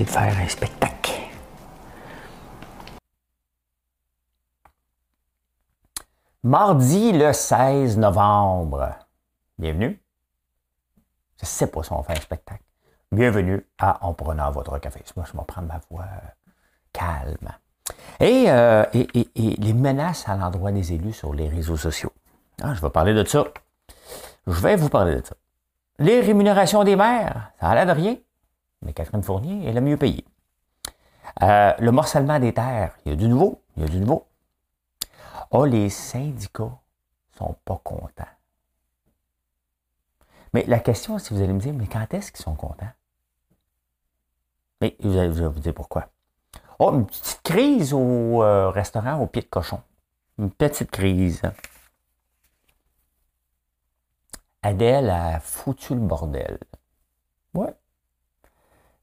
De faire un spectacle. Mardi le 16 novembre. Bienvenue. Je ne sais pas si on fait un spectacle. Bienvenue à En prenant votre café. Moi, je vais prendre ma voix euh, calme. Euh, et, les menaces à l'endroit des élus sur les réseaux sociaux. Ah, je vais parler de ça. Je vais vous parler de ça. Les rémunérations des maires, ça a l'air de rien mais Catherine Fournier est la mieux payée. Euh, le morcellement des terres, il y a du nouveau, il y a du nouveau. Oh, les syndicats sont pas contents. Mais la question, si vous allez me dire, mais quand est-ce qu'ils sont contents? Mais vous allez vous dire pourquoi. Oh, une petite crise au euh, restaurant au pied de cochon. Une petite crise. Adèle a foutu le bordel.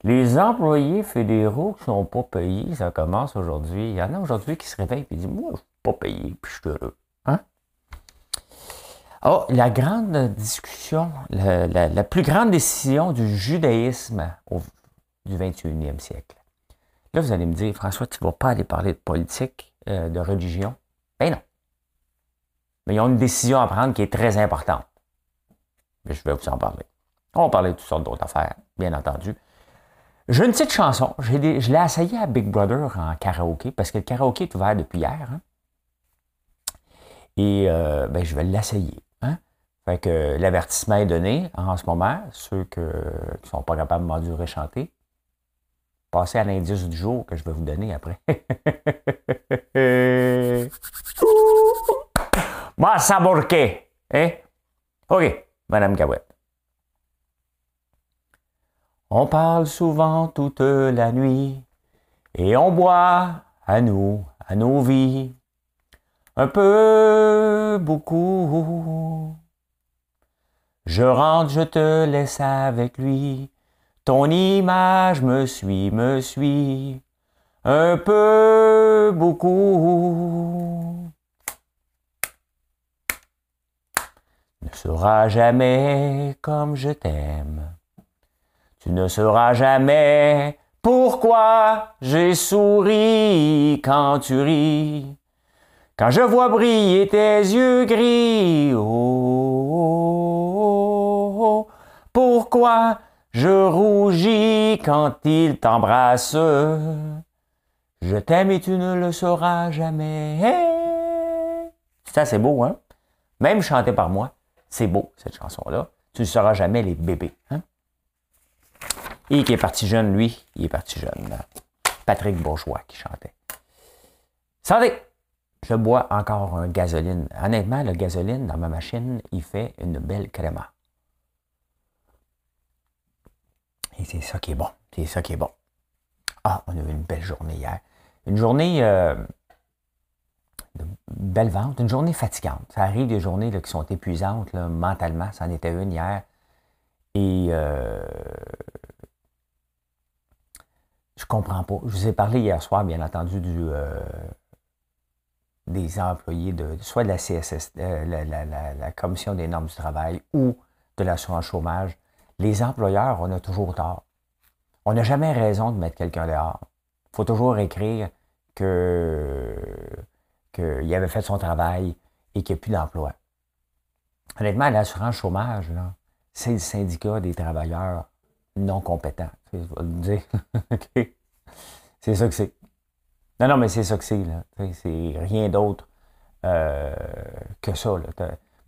Les employés fédéraux qui sont pas payés, ça commence aujourd'hui. Il y en a aujourd'hui qui se réveillent et disent Moi, je suis pas payé, puis je suis heureux. Hein? Oh, la grande discussion, la, plus grande décision du judaïsme du 21e siècle. Là, vous allez me dire, François, tu ne vas pas aller parler de politique, euh, de religion? Ben non. Mais ils ont une décision à prendre qui est très importante. Mais je vais vous en parler. On va parler de toutes sortes d'autres affaires, bien entendu. J'ai une petite chanson. je l'ai essayé à Big Brother en karaoké, parce que le karaoké est ouvert depuis hier. Hein. Et euh, ben, je vais l'essayer. Hein. Fait que l'avertissement est donné en ce moment. Ceux qui ne sont pas capables de m'endurer chanter. Passez à l'indice du jour que je vais vous donner après. Massa Hein? OK, Madame Gabouette. On parle souvent toute la nuit et on boit à nous, à nos vies, un peu, beaucoup. Je rentre, je te laisse avec lui, ton image me suit, me suit, un peu, beaucoup. Ne sera jamais comme je t'aime. Tu ne sauras jamais pourquoi j'ai souri quand tu ris? Quand je vois briller tes yeux gris, oh, pourquoi je rougis quand il t'embrasse. Je t'aime et tu ne le sauras jamais. Ça, c'est beau, hein? Même chanté par moi, c'est beau, cette chanson-là. Tu ne sauras jamais les bébés, hein? Et qui est parti jeune, lui, il est parti jeune. Patrick Bourgeois qui chantait. Santé! Je bois encore un gasoline. Honnêtement, le gasoline dans ma machine, il fait une belle créma. Et c'est ça qui est bon. C'est ça qui est bon. Ah, on a eu une belle journée hier. Une journée euh, de belle vente, une journée fatigante. Ça arrive des journées qui sont épuisantes mentalement. Ça en était une hier. Et euh, je comprends pas. Je vous ai parlé hier soir, bien entendu, du, euh, des employés de soit de la CSS, euh, la, Commission des normes du travail ou de l'assurance chômage. Les employeurs, on a toujours tort. On n'a jamais raison de mettre quelqu'un dehors. Il faut toujours écrire que qu'il avait fait son travail et qu'il n'y a plus d'emploi. Honnêtement, l'assurance chômage, c'est le syndicat des travailleurs non compétents. Je vais le dire. C'est ça que c'est. Non, non, mais c'est ça que c'est. C'est rien d'autre euh, que ça.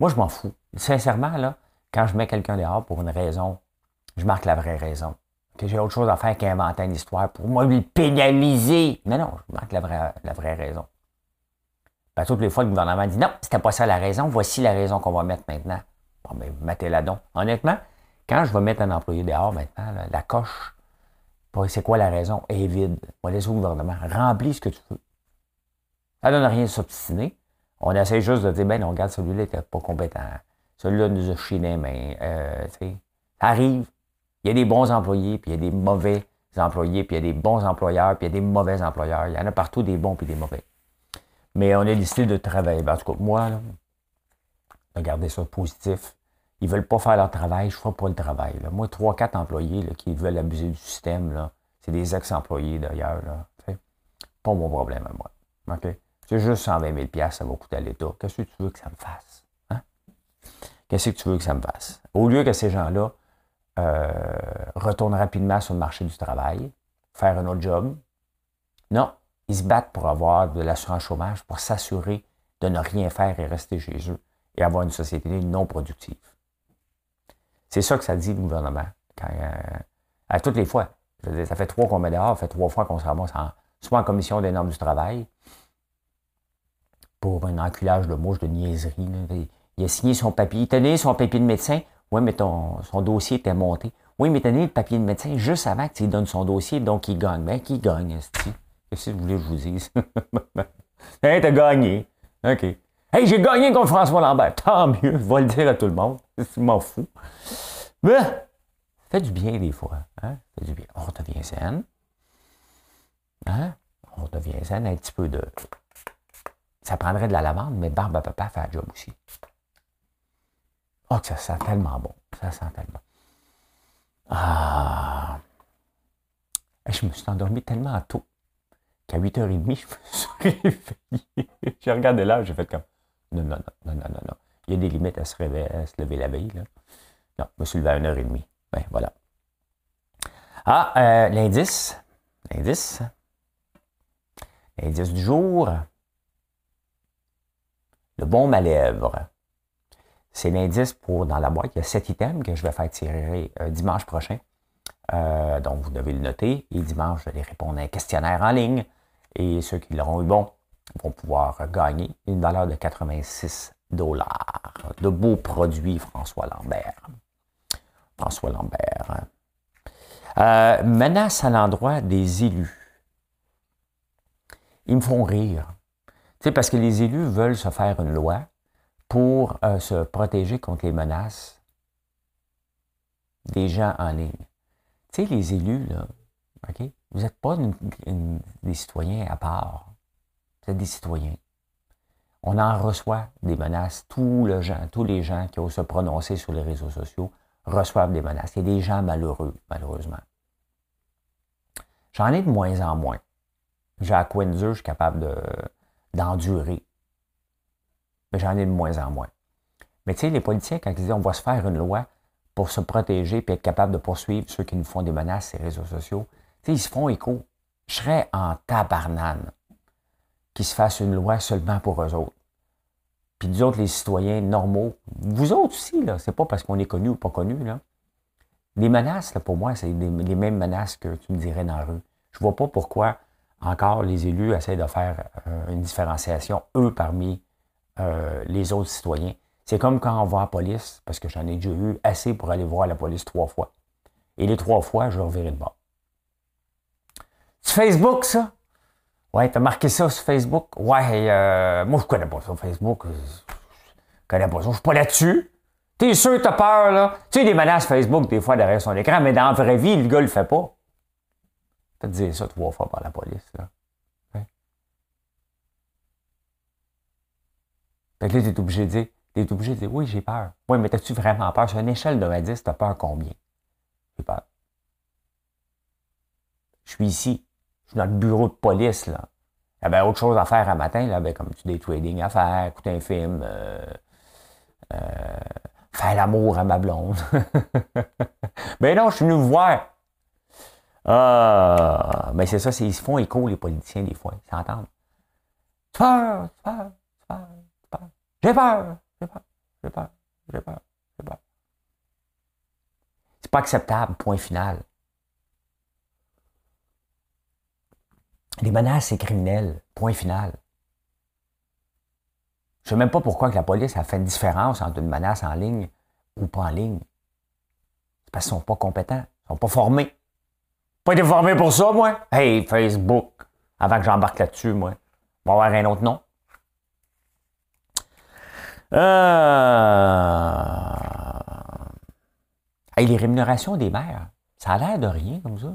Moi, je m'en fous. Sincèrement, là, quand je mets quelqu'un dehors pour une raison, je marque la vraie raison. Que j'ai autre chose à faire qu'inventer une histoire pour moi lui pénaliser. Non, non, je marque la vraie, la vraie raison. Ben, toutes les fois, le gouvernement dit non, c'était pas ça la raison, voici la raison qu'on va mettre maintenant. Bon, mais ben, mettez-la donc. Honnêtement, quand je vais mettre un employé dehors maintenant, la coche C'est quoi la raison? Elle est vide. On va laisser au gouvernement. Remplis ce que tu veux. Ça ne donne rien de s'obstiner. On essaie juste de dire, ben non, regarde, celui-là n'était pas compétent. Celui-là nous a chiné, mais euh, ça arrive. Il y a des bons employés, puis il y a des mauvais employés, puis il y a des bons employeurs, puis il y a des mauvais employeurs. Il y en a partout des bons puis des mauvais. Mais on a décidé de travailler. Ben, en tout cas, moi, là, regardez ça positif. Ils veulent pas faire leur travail, je ne ferai pas le travail. Moi, trois, quatre employés qui veulent abuser du système, c'est des ex-employés d'ailleurs. Pas mon problème à moi. C'est juste 120 000 ça va coûter à l'État. Qu'est-ce que tu veux que ça me fasse? Hein? Qu'est-ce que tu veux que ça me fasse? Au lieu que ces gens-là euh, retournent rapidement sur le marché du travail, faire un autre job, non, ils se battent pour avoir de l'assurance chômage, pour s'assurer de ne rien faire et rester chez eux et avoir une société non productive. C'est ça que ça dit le gouvernement. Euh, à toutes les fois. ça fait trois qu'on met dehors, ça fait trois fois qu'on se ramasse soit en commission des normes du travail, pour un enculage de mouche, de niaiserie. Il a signé son papier. Il tenait son papier de médecin. Oui, mais son dossier était monté. Oui, mais tenez le papier de médecin juste avant lui donnes son dossier, donc il gagne. Ben, qui gagne, Qu'est-ce que vous voulez que je vous dise? hey, t'as gagné. OK. Hey, j'ai gagné contre François Lambert. Tant mieux, je vais le dire à tout le monde. Je m'en fous. Mais, fait du bien des fois. Hein? Du bien. On devient zen. Hein? On devient zen, un petit peu de. Ça prendrait de la lavande, mais barbe à papa fait un job aussi. Oh, que ça sent tellement bon. Ça sent tellement. Ah. Je me suis endormi tellement tôt qu'à 8h30, je me suis réveillé. j'ai regardé là, j'ai fait comme non, non, non, non, non, non. Il y a des limites à se, à se lever la veille. Là. Non, je me suis levé à 1h30. Ben, voilà. Ah, euh, l'indice. L'indice. L'indice du jour. Le bon malèvre. C'est l'indice pour dans la boîte. Il y a sept items que je vais faire tirer euh, dimanche prochain. Euh, donc, vous devez le noter. Et dimanche, je vais répondre à un questionnaire en ligne. Et ceux qui l'auront eu bon vont pouvoir gagner une valeur de 86 dollars. De beaux produits, François Lambert. François Lambert. Euh, menace à l'endroit des élus. Ils me font rire. Tu sais, parce que les élus veulent se faire une loi pour euh, se protéger contre les menaces des gens en ligne. Tu sais, les élus, là, OK? Vous n'êtes pas des citoyens à part. Êtes des citoyens. On en reçoit des menaces. Tous, les gens, tous les gens qui osent se prononcer sur les réseaux sociaux reçoivent des menaces. Il y a des gens malheureux, malheureusement. J'en ai de moins en moins. J'ai à quoi je suis capable d'endurer. Mais j'en ai de moins en moins. Mais tu sais, les politiciens, quand ils disent on va se faire une loi pour se protéger et être capable de poursuivre ceux qui nous font des menaces sur les réseaux sociaux, tu sais, ils se font écho. Je serais en tabarnane qu'ils se fassent une loi seulement pour eux autres. Puis nous autres, les citoyens normaux, vous autres aussi, là, c'est pas parce qu'on est connu ou pas connu, là. Les menaces, là, pour moi, c'est les mêmes menaces que tu me dirais dans la rue. Je vois pas pourquoi encore les élus essaient de faire euh, une différenciation, eux, parmi euh, les autres citoyens. C'est comme quand on va à la police, parce que j'en ai déjà eu assez pour aller voir la police trois fois. Et les trois fois, je revirai de bord. C'est Facebook, ça? Ouais, t'as marqué ça sur Facebook? Ouais, euh, moi, je connais pas ça, Facebook. Je connais pas ça. Je suis pas là-dessus. T'es sûr t'as peur, là? Tu sais, des menaces Facebook, des fois, derrière son écran, mais dans la vraie vie, le gars le fait pas. Faites dire ça trois fois par la police, là. Fait que là, t'es obligé de dire, t'es obligé de dire, oui, j'ai peur. Oui, mais t'as-tu vraiment peur? Sur une échelle de 1 à 10, t'as peur combien? J'ai peur. Je suis ici. Je suis dans le bureau de police, là. Il y avait autre chose à faire un matin, là, ben, comme tu des trading à faire, écouter un film, euh, euh, faire l'amour à ma blonde. ben non, je suis venu vous voir. Ah, mais c'est ça, ils se font écho, les politiciens, des fois. Ils s'entendent. J'ai peur, j'ai peur, j'ai peur, j'ai peur, j'ai peur. C'est pas acceptable, point final. Les menaces, c'est criminel. Point final. Je ne sais même pas pourquoi que la police a fait une différence entre une menace en ligne ou pas en ligne. C'est parce qu'ils ne sont pas compétents, ils ne sont pas formés. Pas été formé pour ça, moi. Hey, Facebook. Avant que j'embarque là-dessus, moi. On va avoir un autre nom. Euh... Hey, les rémunérations des maires, ça a l'air de rien comme ça.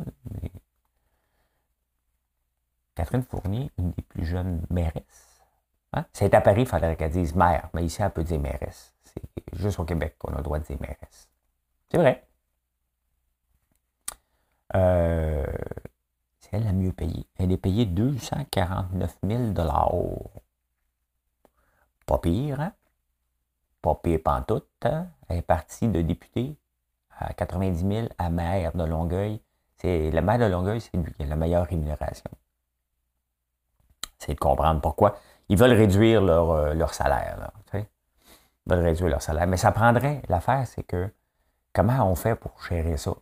Catherine Fournier, une des plus jeunes mairesses. Hein? C'est à Paris, il faudrait qu'elle dise maire, mais ici, elle peut dire mairesse. C'est juste au Québec qu'on a le droit de dire mairesse. C'est vrai. Euh, c'est elle la mieux payée. Elle est payée 249 000 Pas pire, hein? Pas pire pantoute. Hein? Elle est partie de députée à 90 000 à maire de Longueuil. C'est, le maire de Longueuil, c'est lui qui a la meilleure rémunération. C'est de comprendre pourquoi. Ils veulent réduire leur, euh, salaire. ils veulent réduire leur salaire. Mais ça prendrait, l'affaire, c'est que comment on fait pour gérer ça?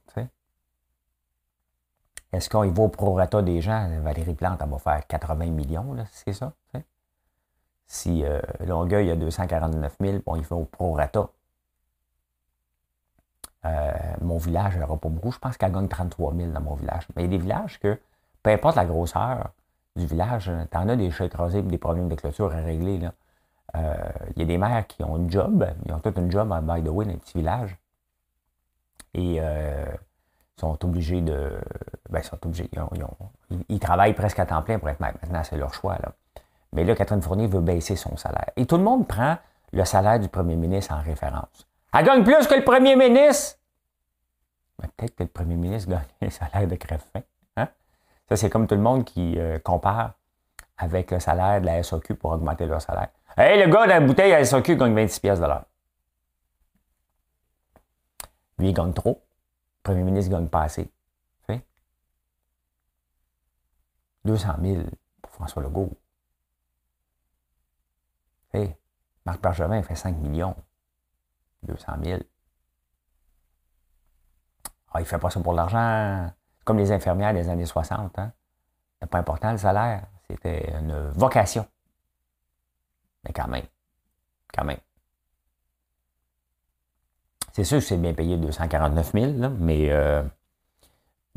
Est-ce qu'il va au prorata des gens? Valérie Plante, elle va faire 80 millions, c'est ça? Si euh, Longueuil a 249 000, bon, il fait au prorata. Euh, mon village n'aura pas beaucoup. Je pense qu'elle gagne 33 000 dans mon village. Mais il y a des villages que, peu importe la grosseur du village, tu en as des chats écrasés et des problèmes de clôture à régler. Euh, il y a des maires qui ont un job, ils ont tout un job, by the way, dans les petits villages. Et euh, sont obligés de. Ben, sont obligés. Ils, travaillent presque à temps plein pour être maire. Maintenant, c'est leur choix. Là. Mais là, Catherine Fournier veut baisser son salaire. Et tout le monde prend le salaire du premier ministre en référence. Elle gagne plus que le premier ministre. Peut-être que le premier ministre gagne un salaire de crève-fin. Hein? Ça, c'est comme tout le monde qui euh, compare avec le salaire de la SOQ pour augmenter leur salaire. Hey, le gars de la bouteille à SOQ gagne 26 pièces de. Lui, il gagne trop. Le premier ministre ne gagne pas assez. 200 000 pour François Legault. Hey, Marc Bergevin fait 5 millions. 200 000. Ah, il fait pas ça pour l'argent. Comme les infirmières des années 60. Hein? C'est pas important le salaire. C'était une vocation. Mais quand même. Quand même. C'est sûr que c'est bien payé 249 000, là, mais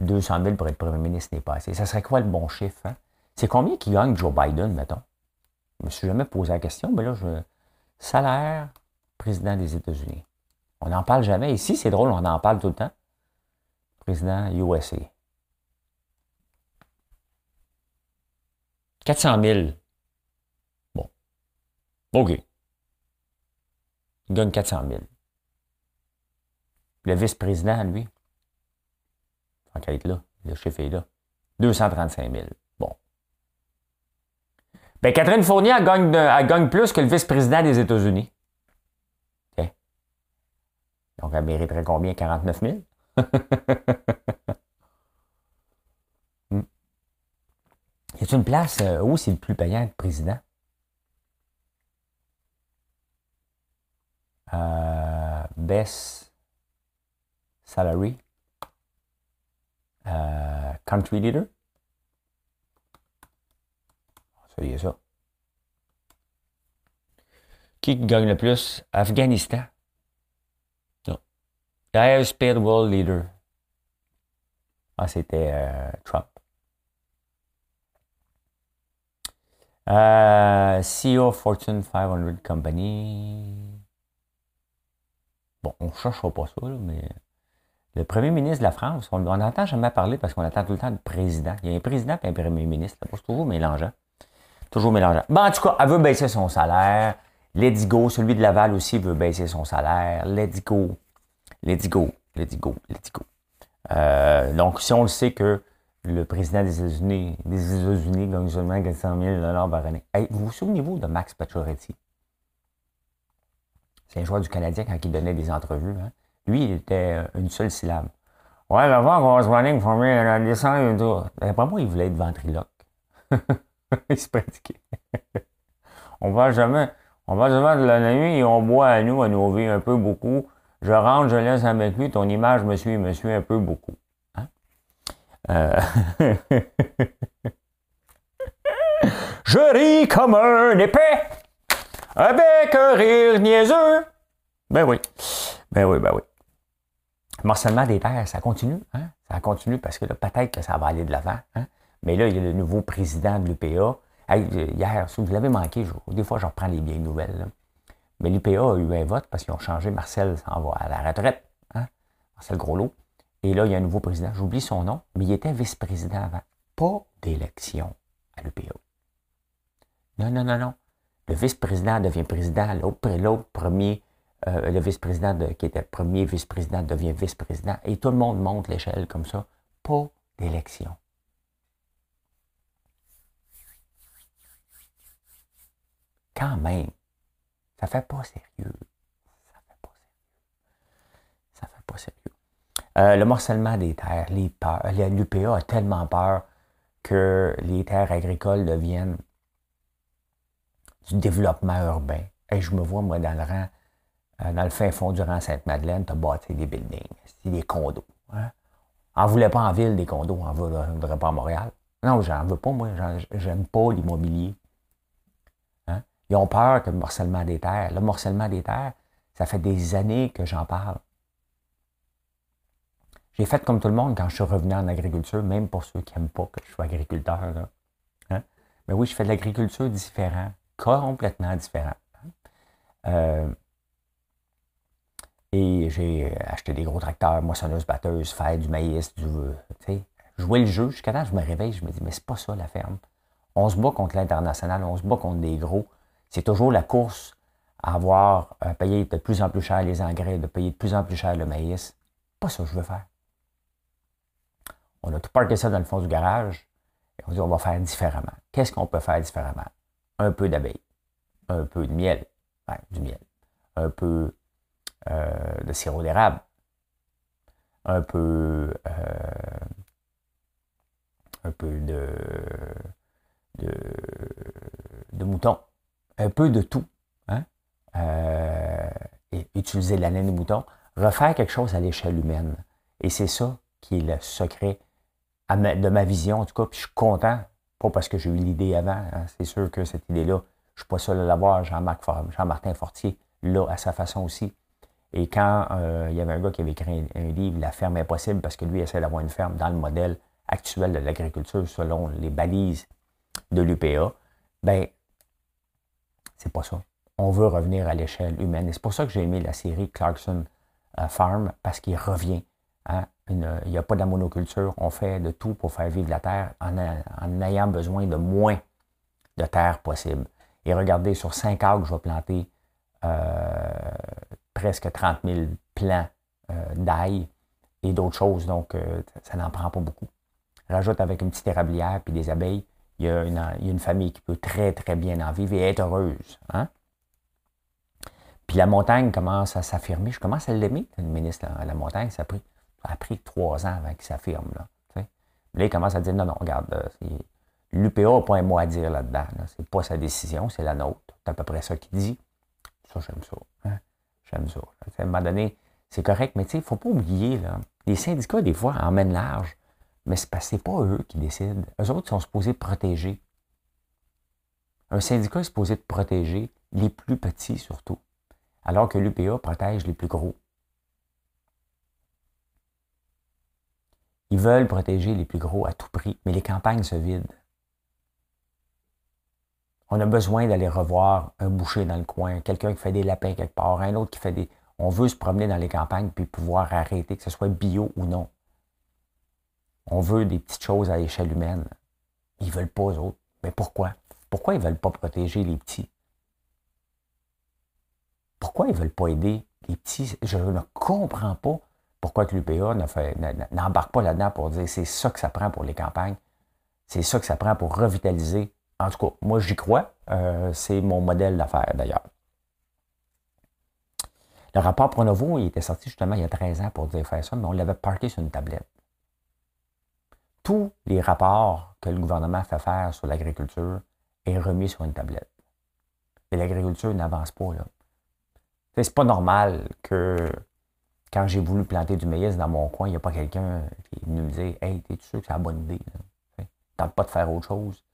200 euh, 000 pour être premier ministre n'est pas assez. Ça serait quoi le bon chiffre? Hein? C'est combien qui gagne Joe Biden, mettons? Je ne me suis jamais posé la question, mais là, je... salaire président des États-Unis. On n'en parle jamais. Ici, c'est drôle, on en parle tout le temps. Président USA. 400 000. Bon. OK. Il gagne 400 000. Le vice-président, lui, en être là, le chef est là. 235 000. Bon. Ben, Catherine Fournier, elle gagne, gagne plus que le vice-président des États-Unis. Donc, elle mériterait combien? 49 000? hmm. Y une place euh, où c'est le plus payant être président? Euh, best salary? Euh, country leader? Ça y est ça. Qui gagne le plus? Afghanistan. Highest paid world leader. Ah, c'était euh, Trump. Euh, CEO Fortune 500 Company. Bon, on ne cherchera pas ça, mais le premier ministre de la France, on n'entend jamais parler parce qu'on attend tout le temps le président. Il y a un président et un premier ministre. C'est toujours mélangeant. Toujours mélangeant. Bon, en tout cas, elle veut baisser son salaire. Let's go. Celui de Laval aussi veut baisser son salaire. Let's go. Let's go, go, go. Euh, donc, si on le sait que le président des États-Unis, des États-Unis gagne seulement 400 000 par année. vous vous souvenez-vous de Max Pacioretty? C'est un joueur du Canadien quand il donnait des entrevues. Hein? Lui, il était euh, une seule syllabe. Ouais, qu'on va se running for me, la descente et tout. D'après moi, il voulait être ventriloque. il se pratiquait. on va jamais, on va jamais de la nuit et on boit à nous, à nos vies un peu beaucoup. Je rentre, je laisse avec lui, ton image me suit, me suit un peu beaucoup. Euh, je ris comme un épais, avec un rire niaiseux. Ben oui, ben oui, ben oui. Morcellement des terres, ça continue. Hein? Ça continue parce que là, peut-être que ça va aller de l'avant. Hein? Mais là, il y a le nouveau président de l'UPA. hier, si vous l'avez manqué, des fois, je reprends les vieilles nouvelles. Mais l'UPA a eu un vote parce qu'ils ont changé. Marcel s'en va à la retraite. Hein? Marcel Groslot. Et là, il y a un nouveau président. J'oublie son nom, mais il était vice-président avant. Pas d'élection à l'UPA. Non, non, non, non. Le vice-président devient président. L'autre premier, euh, le vice-président qui était premier vice-président devient vice-président. Et tout le monde monte l'échelle comme ça. Pas d'élection. Quand même, ça fait pas sérieux. Ça fait pas sérieux. Ça fait pas sérieux. Euh, le morcellement des terres. L'UPA a tellement peur que les terres agricoles deviennent du développement urbain. Et je me vois, moi, dans le rang, euh, dans le fin fond du rang Sainte-Madeleine, tu as bâti des buildings, des condos. Hein? On voulait pas en ville des condos, on ne voudrait pas à Montréal. Non, j'en veux pas, moi, j'aime pas l'immobilier. Hein? Ils ont peur que le morcellement des terres. Le morcellement des terres, ça fait des années que j'en parle. J'ai fait comme tout le monde quand je suis revenu en agriculture, même pour ceux qui n'aiment pas que je sois agriculteur. Hein? Mais oui, je fais de l'agriculture différente complètement différent. Euh, et j'ai acheté des gros tracteurs, moissonneuses, batteuses, faire du maïs, du, jouer le jeu. Jusqu'à temps, je me réveille, je me dis, mais c'est pas ça la ferme. On se bat contre l'international, on se bat contre des gros. C'est toujours la course à avoir à payer de plus en plus cher les engrais, de payer de plus en plus cher le maïs. Pas ça que je veux faire. On a tout parqué ça dans le fond du garage et on dit on va faire différemment. Qu'est-ce qu'on peut faire différemment? un peu d'abeilles, un peu de miel, du miel, un peu euh, de sirop d'érable, un peu, euh, un peu de, mouton, un peu de tout. Hein? Euh, et utiliser la laine de mouton, refaire quelque chose à l'échelle humaine. Et c'est ça qui est le secret de ma vision, en tout cas, puis je suis content pas parce que j'ai eu l'idée avant. Hein. C'est sûr que cette idée-là, je ne suis pas seul à l'avoir. Jean-Martin Fortier là à sa façon aussi. Et quand euh, il y avait un gars qui avait écrit un, livre, La ferme impossible, parce que lui essaie d'avoir une ferme dans le modèle actuel de l'agriculture selon les balises de l'UPA, ben, c'est pas ça. On veut revenir à l'échelle humaine. Et c'est pour ça que j'ai aimé la série Clarkson euh, Farm, parce qu'il revient Hein? il n'y a pas de la monoculture. On fait de tout pour faire vivre la terre en, ayant besoin de moins de terre possible. Et regardez, sur 5 arbres, je vais planter euh, presque 30 000 plants euh, d'ail et d'autres choses. Donc, euh, ça n'en prend pas beaucoup. Rajoute avec une petite érablière puis des abeilles. Il y, a une, famille qui peut très, très bien en vivre et être heureuse. Hein? Puis la montagne commence à s'affirmer. Je commence à l'aimer, le ministre. La montagne, ça a pris ça a pris trois ans avant qu'il s'affirme. Là, là, il commence à dire non, non, regarde, l'UPA n'a pas un mot à dire là-dedans. C'est pas sa décision, c'est la nôtre. C'est à peu près ça qu'il dit. Ça, j'aime ça. Hein. J'aime ça. À un moment donné, c'est correct, mais il ne faut pas oublier, là, les syndicats, des fois, emmènent large, mais ce n'est pas eux qui décident. Eux autres sont supposés protéger. Un syndicat est supposé protéger les plus petits surtout, alors que l'UPA protège les plus gros. Ils veulent protéger les plus gros à tout prix, mais les campagnes se vident. On a besoin d'aller revoir un boucher dans le coin, quelqu'un qui fait des lapins quelque part, un autre qui fait des... On veut se promener dans les campagnes puis pouvoir arrêter, que ce soit bio ou non. On veut des petites choses à l'échelle humaine. Ils ne veulent pas eux autres. Mais pourquoi? Pourquoi ils ne veulent pas protéger les petits? Pourquoi ils ne veulent pas aider les petits? Je ne comprends pas pourquoi que l'UPA n'embarque pas là-dedans pour dire c'est ça que ça prend pour les campagnes, c'est ça que ça prend pour revitaliser. En tout cas, moi j'y crois, euh, c'est mon modèle d'affaires d'ailleurs. Le rapport Pronovo, il était sorti justement il y a 13 ans pour dire faire ça, mais on l'avait parqué sur une tablette. Tous les rapports que le gouvernement fait faire sur l'agriculture est remis sur une tablette. Et l'agriculture n'avance pas là. C'est pas normal que quand j'ai voulu planter du maïs dans mon coin, il n'y a pas quelqu'un qui est venu me dire Hey, t'es sûr que c'est la bonne idée? Tente pas de faire autre chose.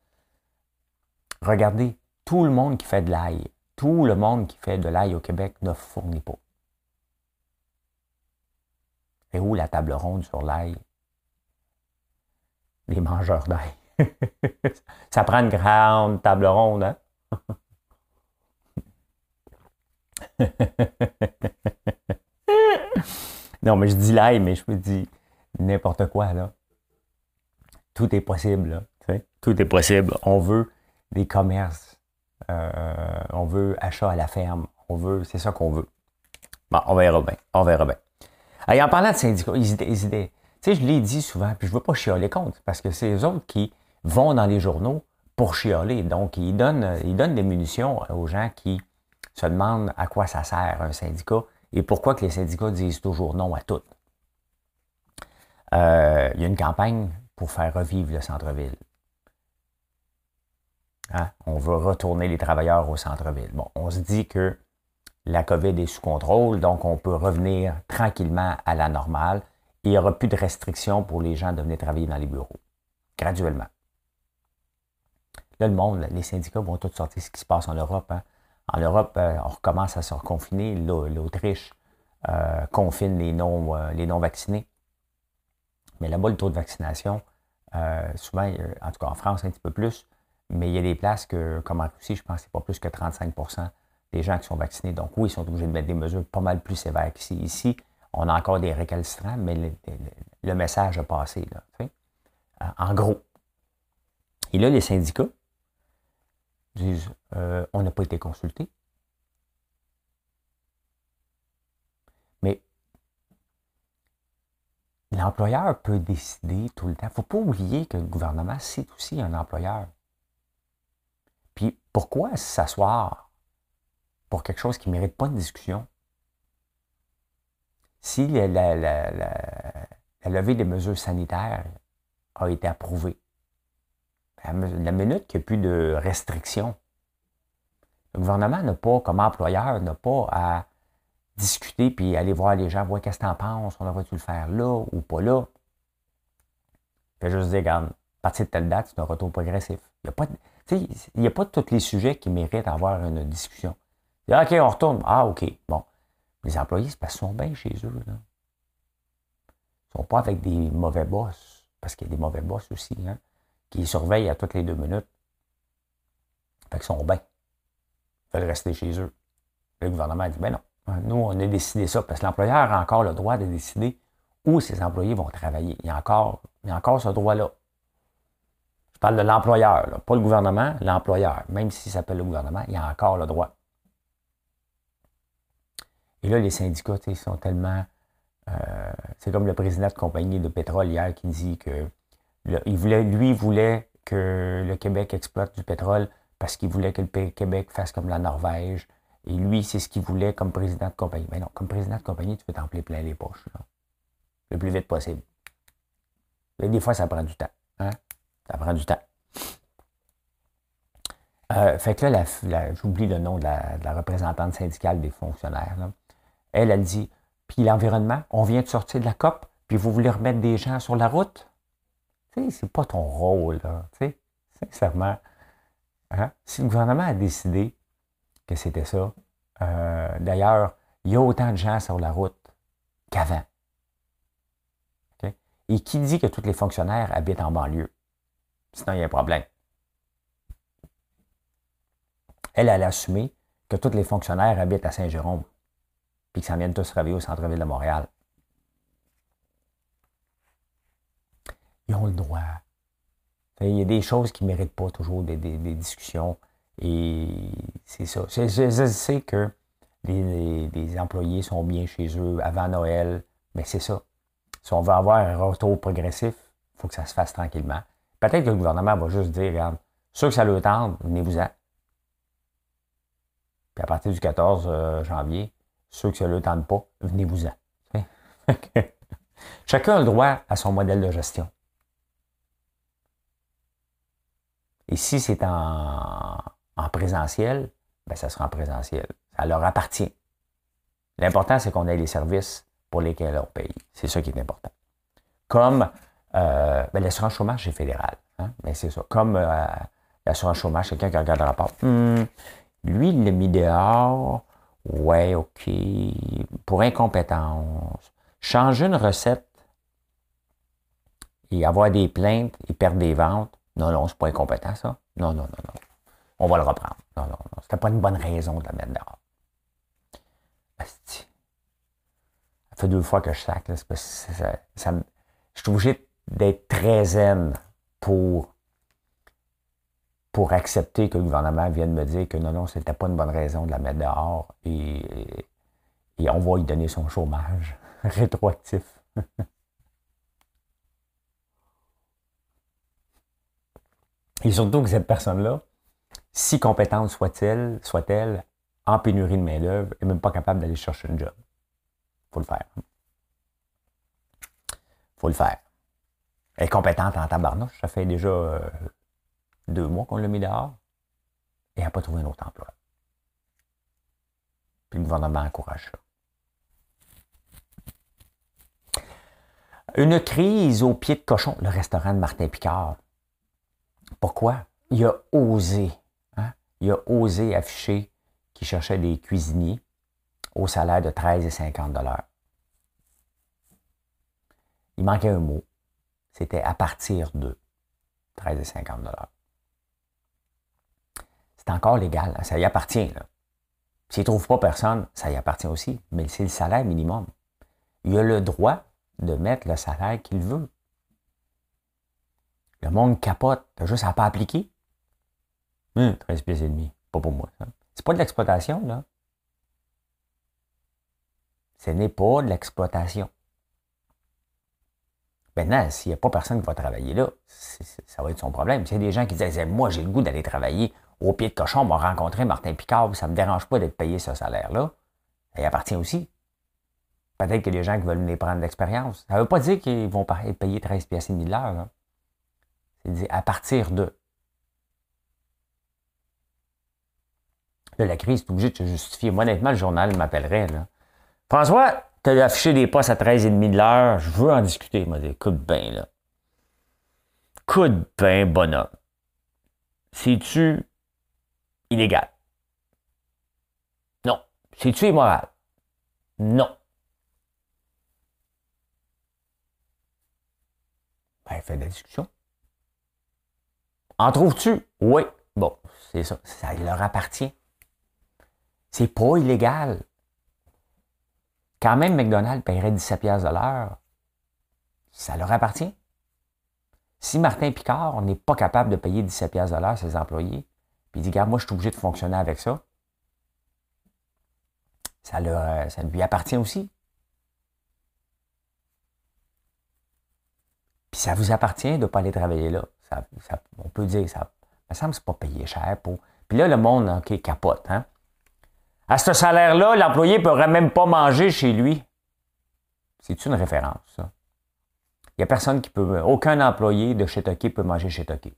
Regardez, tout le monde qui fait de l'ail, tout le monde qui fait de l'ail au Québec ne fournit pas. Et où la table ronde sur l'ail? les mangeurs d'ail. ça prend une grande table ronde, hein? non, mais je dis l'ail, mais je me dis n'importe quoi, là. Tout est possible, là. Tout est possible. On veut des commerces. Euh, on veut achat à la ferme. On veut, c'est ça qu'on veut. Bon, on verra bien. On verra bien. Et en parlant de syndicats, ils, tu sais, je l'ai dit souvent, puis je ne veux pas chialer contre, parce que c'est eux autres qui vont dans les journaux pour chialer. Donc, ils donnent, ils donnent des munitions aux gens qui se demandent à quoi ça sert un syndicat et pourquoi que les syndicats disent toujours non à tout? Euh, il y a une campagne pour faire revivre le centre-ville. Hein? On veut retourner les travailleurs au centre-ville. Bon, on se dit que la COVID est sous contrôle, donc on peut revenir tranquillement à la normale et il n'y aura plus de restrictions pour les gens de venir travailler dans les bureaux, graduellement. Là, le monde, les syndicats vont tous sortir ce qui se passe en Europe. Hein. En Europe, euh, on recommence à se reconfiner. L'Autriche euh, confine euh, les non vaccinés. Mais là-bas, le taux de vaccination, souvent, en tout cas en France, un petit peu plus, mais il y a des places que, comme en Russie, je pense que c'est pas plus que 35% des gens qui sont vaccinés. Donc oui, ils sont obligés de mettre des mesures pas mal plus sévères qu'ici. Ici, on a encore des récalcitrants, mais le, message a passé. En gros. Et là, les syndicats disent euh, on n'a pas été consulté. Mais l'employeur peut décider tout le temps. Il ne faut pas oublier que le gouvernement, c'est aussi un employeur. Puis pourquoi s'asseoir pour quelque chose qui ne mérite pas de discussion? Si la, levée des mesures sanitaires a été approuvée, la minute qu'il n'y a plus de restrictions, le gouvernement n'a pas, comme employeur, n'a pas à discuter puis aller voir les gens, voir qu'est-ce que tu en penses, on aurait-tu le faire là ou pas là. Fait juste dire, regarde, à partir de telle date, c'est un retour progressif. Il n'y a a pas tous les sujets qui méritent d'avoir une discussion. OK, on retourne. Ah, OK. Bon. Les employés, c'est parce qu'ils bien chez eux. Là. Ils ne sont pas avec des mauvais boss, parce qu'il y a des mauvais boss aussi, hein, qui surveillent à toutes les deux minutes. Fait qu'ils sont bien. Ils veulent rester chez eux. Le gouvernement a dit, ben non, nous, on a décidé ça, parce que l'employeur a encore le droit de décider où ses employés vont travailler. Il y a encore, il y a encore ce droit-là. Je parle de l'employeur, pas le gouvernement, l'employeur. Même s'il s'appelle le gouvernement, il a encore le droit. Et là, les syndicats, ils sont tellement. Euh, c'est comme le président de compagnie de pétrole hier qui dit que il voulait, lui voulait que le Québec exploite du pétrole parce qu'il voulait que le Québec fasse comme la Norvège. Et lui, c'est ce qu'il voulait comme président de compagnie. Mais non, comme président de compagnie, tu peux t'emplir plein les poches. Le plus vite possible. Et des fois, ça prend du temps. Hein? Ça prend du temps. Euh, fait que là, j'oublie le nom de la, représentante syndicale des fonctionnaires. Elle, a dit Puis l'environnement, on vient de sortir de la COP, puis vous voulez remettre des gens sur la route? C'est pas ton rôle, sincèrement. Hein? Si le gouvernement a décidé que c'était ça, euh, d'ailleurs, il y a autant de gens sur la route qu'avant. Et qui dit que tous les fonctionnaires habitent en banlieue? Sinon, il y a un problème. Elle, elle a assumé que tous les fonctionnaires habitent à Saint-Jérôme, puis qu'ils s'en viennent tous travailler au centre-ville de Montréal. Ils ont le droit. Il y a des choses qui ne méritent pas toujours des, discussions. Et c'est ça. Je, sais que les, employés sont bien chez eux avant Noël, mais c'est ça. Si on veut avoir un retour progressif, il faut que ça se fasse tranquillement. Peut-être que le gouvernement va juste dire, regarde, ceux que ça le tente, venez-vous-en. Puis à partir du 14 euh, janvier, ceux que ça ne le tente pas, venez-vous-en. Chacun a le droit à son modèle de gestion. Et si c'est en, présentiel, ben ça sera en présentiel. Ça leur appartient. L'important, c'est qu'on ait les services pour lesquels on paye. C'est ça qui est important. Comme euh, ben, l'assurance chômage, c'est fédéral. Hein? Mais c'est ça. Comme euh, l'assurance chômage, quelqu'un qui regarde le rapport. Hmm, lui, il l'a mis dehors. Ouais, OK. Pour incompétence. Changer une recette. et avoir des plaintes et perdre des ventes. Non, non, c'est pas incompétent, ça. Non, non, non, non. On va le reprendre. Non, non, non. C'était pas une bonne raison de la mettre dehors. Ça fait deux fois que je sac. Je suis obligé d'être très zen pour, pour accepter que le gouvernement vienne me dire que non, non, c'était pas une bonne raison de la mettre dehors et, et on va lui donner son chômage rétroactif. Et surtout que cette personne-là, si compétente soit-elle, soit-elle, en pénurie de main-d'œuvre, n'est même pas capable d'aller chercher un job. Faut le faire. Faut le faire. Elle est compétente en tabarnouche. Ça fait déjà euh, deux mois qu'on l'a mis dehors. Et elle n'a pas trouvé un autre emploi. Puis le gouvernement encourage ça. Une crise au pied de cochon, le restaurant de Martin Picard. Pourquoi? Il a osé, hein? il a osé afficher qu'il cherchait des cuisiniers au salaire de 13,50 Il manquait un mot. C'était à partir de 13,50 C'est encore légal, hein? ça y appartient. S'il ne trouve pas personne, ça y appartient aussi, mais c'est le salaire minimum. Il a le droit de mettre le salaire qu'il veut. Le monde capote. T'as juste à pas appliquer. 13 pièces et demi. Pas pour moi. C'est pas de l'exploitation, là. Ce n'est pas de l'exploitation. Maintenant, s'il n'y a pas personne qui va travailler là, ça va être son problème. S'il y a des gens qui disent Moi, j'ai le goût d'aller travailler au pied de cochon, on va rencontrer Martin Picard, ça ne me dérange pas d'être payé ce salaire-là, ça y appartient aussi. Peut-être a des gens qui veulent venir prendre l'expérience. Ça ne veut pas dire qu'ils vont être payés 13 pièces et demi de l'heure. C'est dit à partir de. Là, la crise, est obligé de se justifier. Moi, honnêtement, le journal m'appellerait. François, tu as affiché des postes à 13,5 de l'heure. Je veux en discuter. Il m'a dit, écoute bien, là. Écoute bien, bonhomme. C'est-tu illégal? Non. C'est-tu immoral? Non. Ben, fait de la discussion. En trouves-tu? Oui. Bon, c'est ça. Ça leur appartient. C'est pas illégal. Quand même, McDonald's paierait 17 pièces de l'heure. Ça leur appartient. Si Martin Picard, n'est pas capable de payer 17 pièces de l'heure à ses employés, puis il dit, regarde, moi, je suis obligé de fonctionner avec ça, ça, leur, ça lui appartient aussi. Puis ça vous appartient de ne pas aller travailler là on peut dire, ça me semble que ce pas payé cher pour. Puis là, le monde, OK, capote. Hein? À ce salaire-là, l'employé ne pourrait même pas manger chez lui. C'est une référence, ça. Il n'y a personne qui peut. Aucun employé de chez Toki peut manger chez Toki.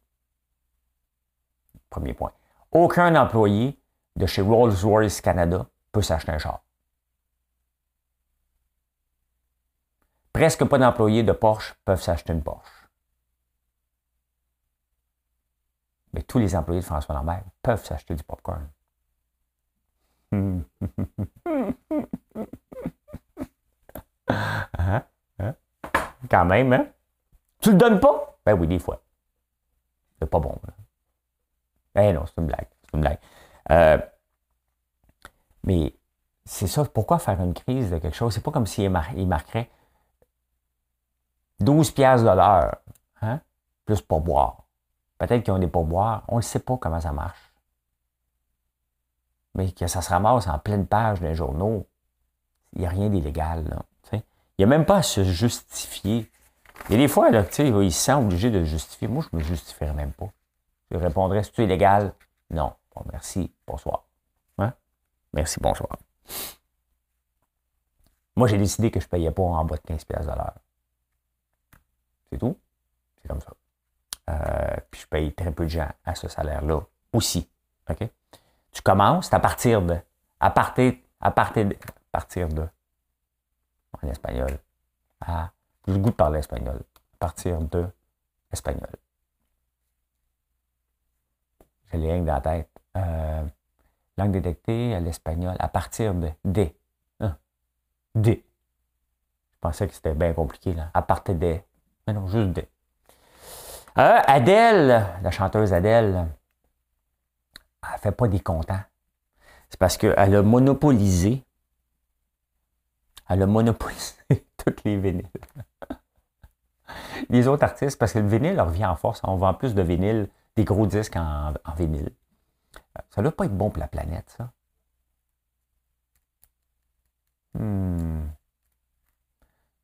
Premier point. Aucun employé de chez Rolls-Royce Canada peut s'acheter un char. Presque pas d'employés de Porsche peuvent s'acheter une Porsche. Mais tous les employés de François Lambert peuvent s'acheter du popcorn. Hein? Hein? Quand même, hein? Tu le donnes pas? Ben oui, des fois. C'est pas bon. Ben non, c'est une blague. C'est une blague. Euh, mais c'est ça. Pourquoi faire une crise de quelque chose? C'est pas comme s'il marquerait 12 piastres de l'heure, hein? Plus pour boire. Peut-être qu'ils ont des pourboires. On ne sait pas comment ça marche. Mais que ça se ramasse en pleine page d'un journaux, il n'y a rien d'illégal. Il n'y a même pas à se justifier. Il y a des fois, là, ils se sentent obligés de justifier. Moi, je ne me justifierais même pas. Je répondrais, c'est-tu illégal? Non. Bon, merci, bonsoir. Hein? Merci, bonsoir. Moi, j'ai décidé que je ne payais pas en bas de 15 pièces de l'heure. C'est tout? C'est comme ça. Euh, puis je paye très peu de gens à ce salaire-là aussi. OK? Tu commences à partir de. À partir, à partir de. À partir de. En espagnol. Ah, j'ai le goût de parler espagnol. À partir de. Espagnol. J'ai les langues dans la tête. Euh, langue détectée à l'espagnol. À partir de. D. Hein? Je pensais que c'était bien compliqué, là. À partir de. Mais non, juste D. Euh, Adèle, la chanteuse Adèle, elle fait pas des contents. C'est parce qu'elle a monopolisé. Elle a monopolisé toutes les vinyles. les autres artistes, parce que le vinyle leur revient en force. On vend plus de vinyle, des gros disques en, vinyle. Ça ne doit pas être bon pour la planète, ça. Hmm.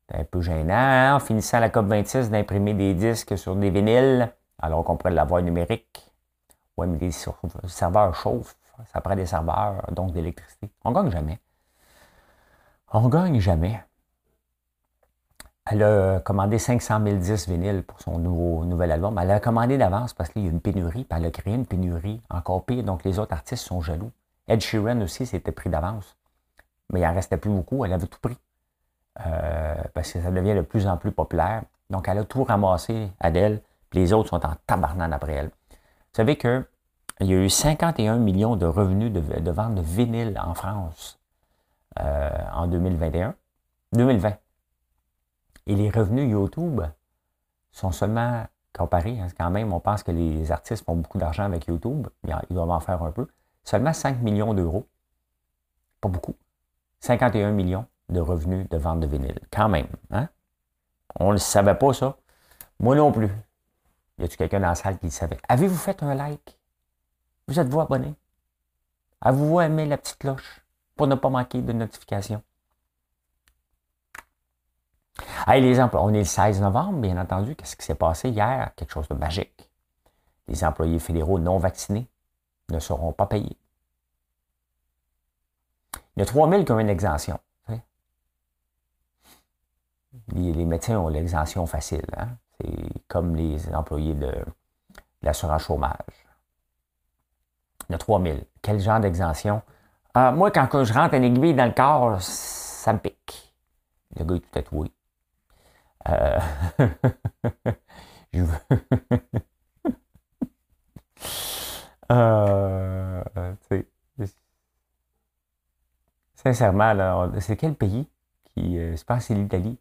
C'est un peu gênant, hein, en finissant la COP26, d'imprimer des disques sur des vinyles, alors qu'on pourrait l'avoir numérique. Oui, mais les serveurs chauffent, ça prend des serveurs, donc d'électricité. On gagne jamais. On gagne jamais. Elle a commandé 500 000 disques vinyles pour son nouveau, nouvel album. Elle a commandé d'avance parce qu'il y a une pénurie, puis elle a créé une pénurie encore pire, donc les autres artistes sont jaloux. Ed Sheeran aussi s'était pris d'avance, mais il n'en restait plus beaucoup, elle avait tout pris. Euh, parce que ça devient de plus en plus populaire. Donc elle a tout ramassé, Adèle, puis les autres sont en tabarnane après elle. Vous savez qu'il y a eu 51 millions de revenus de, vente de vinyle en France euh, en 2021. 2020. Et les revenus YouTube sont seulement comparés, hein, quand même, on pense que les artistes font beaucoup d'argent avec YouTube, ils doivent en faire un peu, seulement 5 millions d'euros. Pas beaucoup. 51 millions de revenus de vente de vinyle. Quand même. Hein? On ne le savait pas, ça. Moi non plus. Y a-t-il quelqu'un dans la salle qui le savait? Avez-vous fait un like? Vous êtes-vous abonné? Avez-vous aimé la petite cloche pour ne pas manquer de notifications? Hey, les emplois, on est le 16 novembre, bien entendu. Qu'est-ce qui s'est passé hier? Quelque chose de magique. Les employés fédéraux non vaccinés ne seront pas payés. Il y a 3000 qui ont une exemption. Les, médecins ont l'exemption facile. Hein. C'est comme les employés de, l'assurance chômage. Il y a 3000. Quel genre d'exemption? Euh, moi, quand je rentre une aiguille dans le corps, ça me pique. Le gars est tout tatoué. Euh, je veux. euh, sincèrement, c'est quel pays qui. Euh, je pense que c'est l'Italie?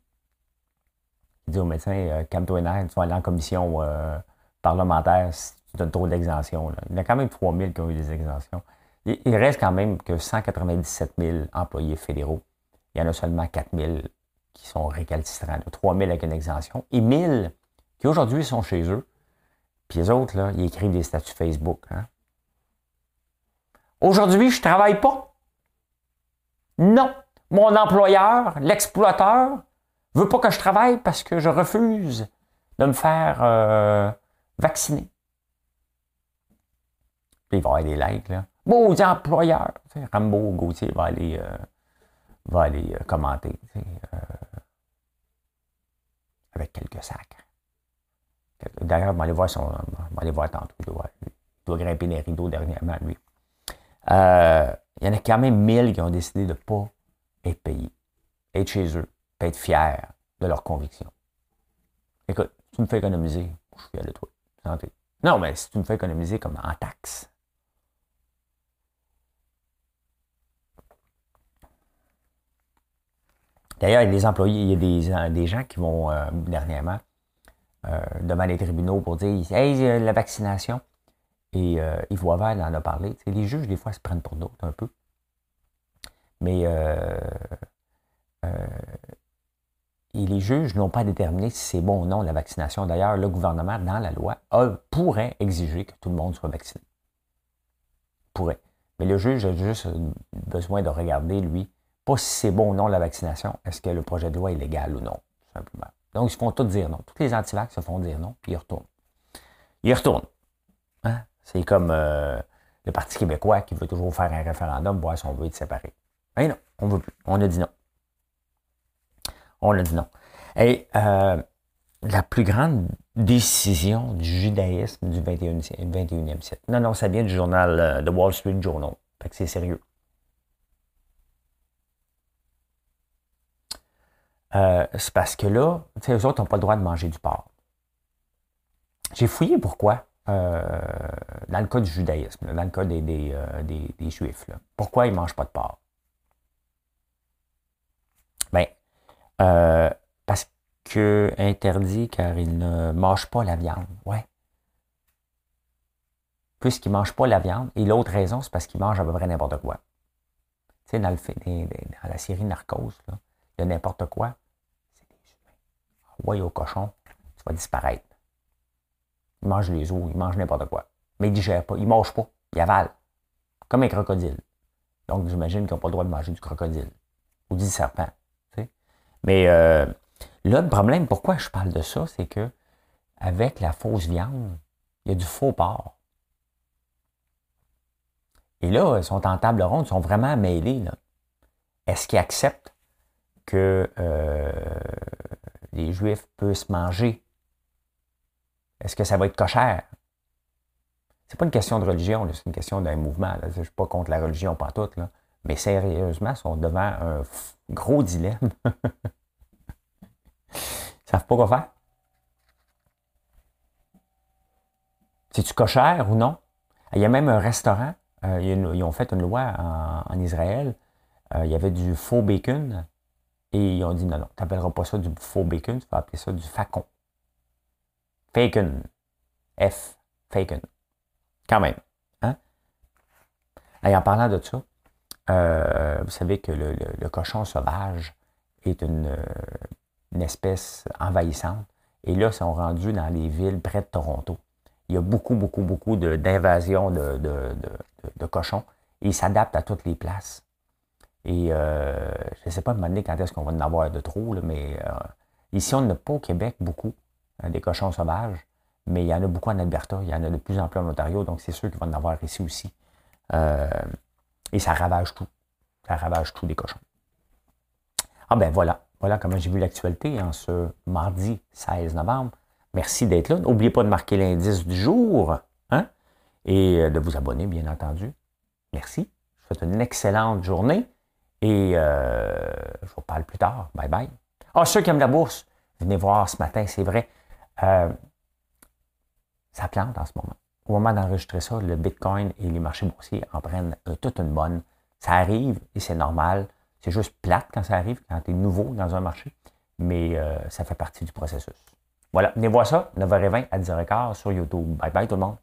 Qui dit au médecin euh, calme-toi tu vas aller en commission euh, parlementaire si tu donnes trop d'exemptions. Il y a quand même 3000 qui ont eu des exemptions. Il, il reste quand même que 197 000 employés fédéraux. Il y en a seulement 4 000 qui sont récalcitrants, 3 000 avec une exemption, et 1000 qui aujourd'hui sont chez eux. Puis les autres, ils écrivent des statuts Facebook. Hein. Aujourd'hui, je ne travaille pas. Non. Mon employeur, l'exploiteur, veut pas que je travaille parce que je refuse de me faire euh, vacciner. Il va y avoir des likes, là. Beaux employeurs. Rambo Gauthier va aller, euh, va aller euh, commenter avec quelques sacs. D'ailleurs, je vais aller voir son. voir tantôt. Il doit, grimper les rideaux dernièrement, lui. Il y en a quand même mille qui ont décidé de ne pas être payés, être chez eux, être fiers de leurs convictions. Écoute, tu me fais économiser, je suis fier de toi. Santé. Non, mais si tu me fais économiser comme en taxes, D'ailleurs, il y a des employés, il y a des, gens qui vont euh, dernièrement euh, devant les tribunaux pour dire Hey, la vaccination. Et euh, Yves Wavell en a parlé. les juges, des fois, se prennent pour d'autres un peu. Mais euh, et les juges n'ont pas déterminé si c'est bon ou non la vaccination. D'ailleurs, le gouvernement, dans la loi, pourrait exiger que tout le monde soit vacciné. Pourrait. Mais le juge a juste besoin de regarder, lui, pas si c'est bon ou non la vaccination, est-ce que le projet de loi est légal ou non, tout simplement. Donc, ils se font tous dire non. Tous les antivax se font dire non, puis ils retournent. Ils retournent. Hein? C'est comme euh, le Parti québécois qui veut toujours faire un référendum, voir si on veut être séparé. Mais non, on ne veut plus. On a dit non. On a dit non. Et euh, la plus grande décision du judaïsme du 21e, siècle. Non, non, ça vient du journal euh, Wall Street Journal. Fait que c'est sérieux. Euh, c'est parce que là, eux autres n'ont pas le droit de manger du porc. J'ai fouillé pourquoi, dans le cas du judaïsme, dans le cas des, juifs. pourquoi ils ne mangent pas de porc? Bien, parce que interdit car il ne mange pas la viande. Ouais. Puisqu'il ne mange pas la viande. Et l'autre raison, c'est parce qu'il mange à peu près n'importe quoi. Tu sais, dans, le, dans la série Narcos, là, il n'importe quoi. C'est des humains. Ouais, au cochon, tu vas disparaître. Il mange les os, il mange n'importe quoi. Mais il ne digère pas, il mange pas, il avale. Comme un crocodile. Donc, j'imagine qu'ils n'ont pas le droit de manger du crocodile. Ou du serpent. Mais euh, là, le problème, pourquoi je parle de ça, c'est que avec la fausse viande, il y a du faux porc. Et là, ils sont en table ronde, ils sont vraiment mêlés. Est-ce qu'ils acceptent que euh, les Juifs puissent manger? Est-ce que ça va être cochère? C'est pas une question de religion, c'est une question d'un mouvement. Je ne suis pas contre la religion, pas toute. Là. Mais sérieusement, ils sont devant un gros dilemme. Ils savent pas quoi faire. C'est-tu cochère ou non? Il y a même un restaurant, euh, ils ont fait une loi en, Israël, euh, il y avait du faux bacon, et ils ont dit non, non, tu n'appelleras pas ça du faux bacon, tu vas appeler ça du facon. Facon. F. Facon. Quand même. Hein? Et en parlant de ça, euh, vous savez que le, cochon sauvage est une, une, espèce envahissante. Et là, ils sont rendus dans les villes près de Toronto. Il y a beaucoup, beaucoup, beaucoup d'invasions de, de, cochons. Et ils s'adaptent à toutes les places. Et euh, je ne sais pas demander quand est-ce qu'on va en avoir de trop, mais euh, ici, on n'a pas au Québec beaucoup hein, des cochons sauvages, mais il y en a beaucoup en Alberta, il y en a de plus en plus en Ontario, donc c'est sûr qu'il va en avoir ici aussi. Euh, et ça ravage tout. Ça ravage tout des cochons. Ah ben voilà. Voilà comment j'ai vu l'actualité en ce mardi 16 novembre. Merci d'être là. N'oubliez pas de marquer l'indice du jour. Hein? Et euh, de vous abonner, bien entendu. Merci. Je vous souhaite une excellente journée. Et euh, je vous parle plus tard. Bye bye. Ah, ceux qui aiment la bourse, venez voir ce matin, c'est vrai. Euh, ça plante en ce moment au moment d'enregistrer ça, le Bitcoin et les marchés boursiers en prennent euh, toute une bonne. Ça arrive et c'est normal. C'est juste plate quand ça arrive, quand tu es nouveau dans un marché, mais euh, ça fait partie du processus. Voilà, venez voir ça, 9h20 à 10h15 sur YouTube. Bye bye tout le monde.